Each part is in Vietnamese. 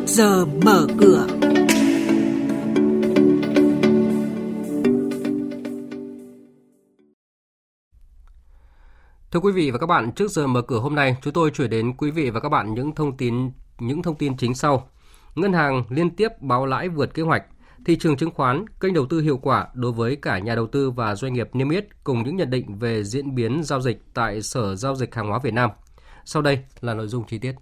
trước giờ mở cửa. Thưa quý vị và các bạn, trước giờ mở cửa hôm nay, chúng tôi chuyển đến quý vị và các bạn những thông tin những thông tin chính sau. Ngân hàng liên tiếp báo lãi vượt kế hoạch, thị trường chứng khoán, kênh đầu tư hiệu quả đối với cả nhà đầu tư và doanh nghiệp niêm yết cùng những nhận định về diễn biến giao dịch tại Sở Giao dịch Hàng hóa Việt Nam. Sau đây là nội dung chi tiết.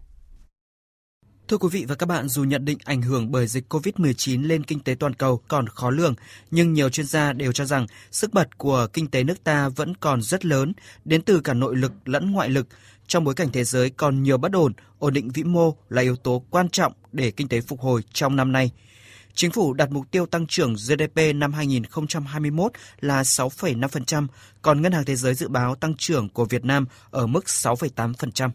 Thưa quý vị và các bạn, dù nhận định ảnh hưởng bởi dịch COVID-19 lên kinh tế toàn cầu còn khó lường, nhưng nhiều chuyên gia đều cho rằng sức bật của kinh tế nước ta vẫn còn rất lớn, đến từ cả nội lực lẫn ngoại lực. Trong bối cảnh thế giới còn nhiều bất ổn, ổn định vĩ mô là yếu tố quan trọng để kinh tế phục hồi trong năm nay. Chính phủ đặt mục tiêu tăng trưởng GDP năm 2021 là 6,5%, còn Ngân hàng Thế giới dự báo tăng trưởng của Việt Nam ở mức 6,8%.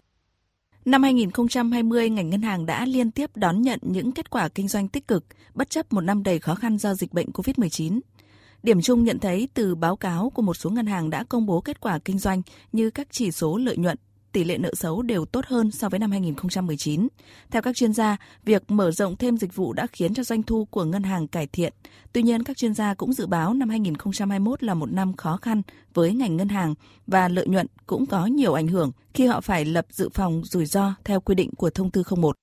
Năm 2020, ngành ngân hàng đã liên tiếp đón nhận những kết quả kinh doanh tích cực, bất chấp một năm đầy khó khăn do dịch bệnh COVID-19. Điểm chung nhận thấy từ báo cáo của một số ngân hàng đã công bố kết quả kinh doanh như các chỉ số lợi nhuận, tỷ lệ nợ xấu đều tốt hơn so với năm 2019. Theo các chuyên gia, việc mở rộng thêm dịch vụ đã khiến cho doanh thu của ngân hàng cải thiện. Tuy nhiên, các chuyên gia cũng dự báo năm 2021 là một năm khó khăn với ngành ngân hàng và lợi nhuận cũng có nhiều ảnh hưởng khi họ phải lập dự phòng rủi ro theo quy định của thông tư 01.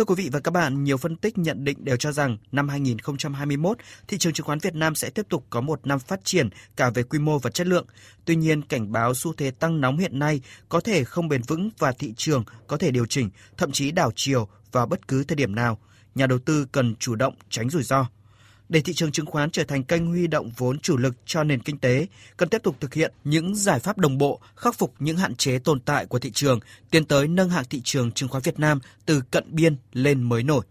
Thưa quý vị và các bạn, nhiều phân tích nhận định đều cho rằng năm 2021, thị trường chứng khoán Việt Nam sẽ tiếp tục có một năm phát triển cả về quy mô và chất lượng. Tuy nhiên, cảnh báo xu thế tăng nóng hiện nay có thể không bền vững và thị trường có thể điều chỉnh, thậm chí đảo chiều vào bất cứ thời điểm nào. Nhà đầu tư cần chủ động tránh rủi ro. Để thị trường chứng khoán trở thành kênh huy động vốn chủ lực cho nền kinh tế, cần tiếp tục thực hiện những giải pháp đồng bộ, khắc phục những hạn chế tồn tại của thị trường, tiến tới nâng hạng thị trường chứng khoán Việt Nam từ cận biên lên mới nổi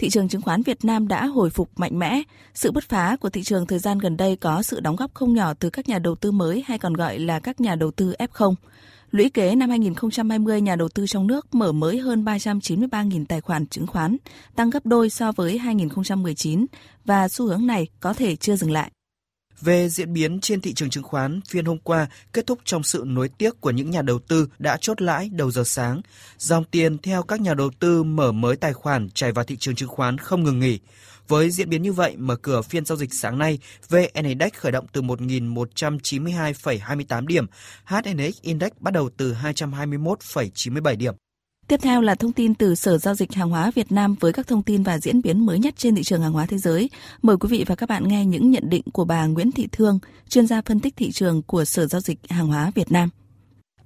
thị trường chứng khoán Việt Nam đã hồi phục mạnh mẽ. Sự bứt phá của thị trường thời gian gần đây có sự đóng góp không nhỏ từ các nhà đầu tư mới hay còn gọi là các nhà đầu tư F0. Lũy kế năm 2020, nhà đầu tư trong nước mở mới hơn 393.000 tài khoản chứng khoán, tăng gấp đôi so với 2019 và xu hướng này có thể chưa dừng lại. Về diễn biến trên thị trường chứng khoán, phiên hôm qua kết thúc trong sự nối tiếc của những nhà đầu tư đã chốt lãi đầu giờ sáng. Dòng tiền theo các nhà đầu tư mở mới tài khoản chảy vào thị trường chứng khoán không ngừng nghỉ. Với diễn biến như vậy, mở cửa phiên giao dịch sáng nay, VN Index khởi động từ 1.192,28 điểm, HNX Index bắt đầu từ 221,97 điểm. Tiếp theo là thông tin từ Sở Giao dịch Hàng hóa Việt Nam với các thông tin và diễn biến mới nhất trên thị trường hàng hóa thế giới. Mời quý vị và các bạn nghe những nhận định của bà Nguyễn Thị Thương, chuyên gia phân tích thị trường của Sở Giao dịch Hàng hóa Việt Nam.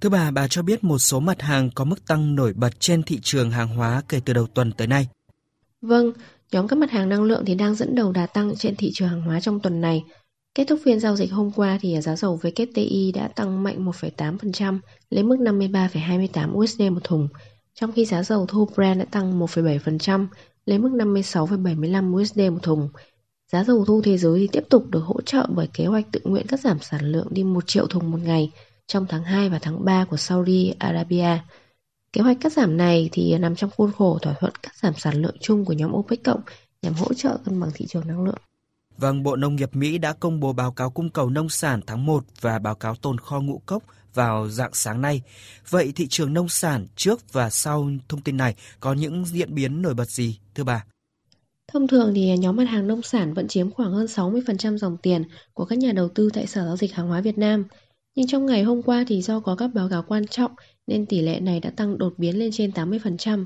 Thưa bà, bà cho biết một số mặt hàng có mức tăng nổi bật trên thị trường hàng hóa kể từ đầu tuần tới nay. Vâng, nhóm các mặt hàng năng lượng thì đang dẫn đầu đà tăng trên thị trường hàng hóa trong tuần này. Kết thúc phiên giao dịch hôm qua thì giá dầu WTI đã tăng mạnh 1,8% lên mức 53,28 USD một thùng, trong khi giá dầu thô Brent đã tăng 1,7% lên mức 56,75 USD một thùng. Giá dầu thô thế giới thì tiếp tục được hỗ trợ bởi kế hoạch tự nguyện cắt giảm sản lượng đi 1 triệu thùng một ngày trong tháng 2 và tháng 3 của Saudi Arabia. Kế hoạch cắt giảm này thì nằm trong khuôn khổ thỏa thuận cắt giảm sản lượng chung của nhóm OPEC cộng nhằm hỗ trợ cân bằng thị trường năng lượng. Vâng, Bộ Nông nghiệp Mỹ đã công bố báo cáo cung cầu nông sản tháng 1 và báo cáo tồn kho ngũ cốc vào dạng sáng nay. Vậy thị trường nông sản trước và sau thông tin này có những diễn biến nổi bật gì, thưa bà? Thông thường thì nhóm mặt hàng nông sản vẫn chiếm khoảng hơn 60% dòng tiền của các nhà đầu tư tại Sở Giao dịch Hàng hóa Việt Nam. Nhưng trong ngày hôm qua thì do có các báo cáo quan trọng nên tỷ lệ này đã tăng đột biến lên trên 80%.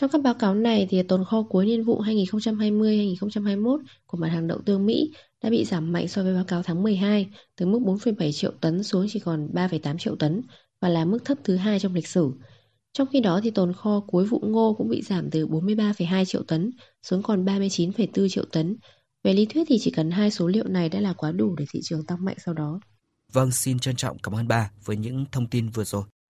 Trong các báo cáo này thì tồn kho cuối niên vụ 2020-2021 của mặt hàng đậu tương Mỹ đã bị giảm mạnh so với báo cáo tháng 12 từ mức 4,7 triệu tấn xuống chỉ còn 3,8 triệu tấn và là mức thấp thứ hai trong lịch sử. Trong khi đó thì tồn kho cuối vụ ngô cũng bị giảm từ 43,2 triệu tấn xuống còn 39,4 triệu tấn. Về lý thuyết thì chỉ cần hai số liệu này đã là quá đủ để thị trường tăng mạnh sau đó. Vâng, xin trân trọng cảm ơn bà với những thông tin vừa rồi.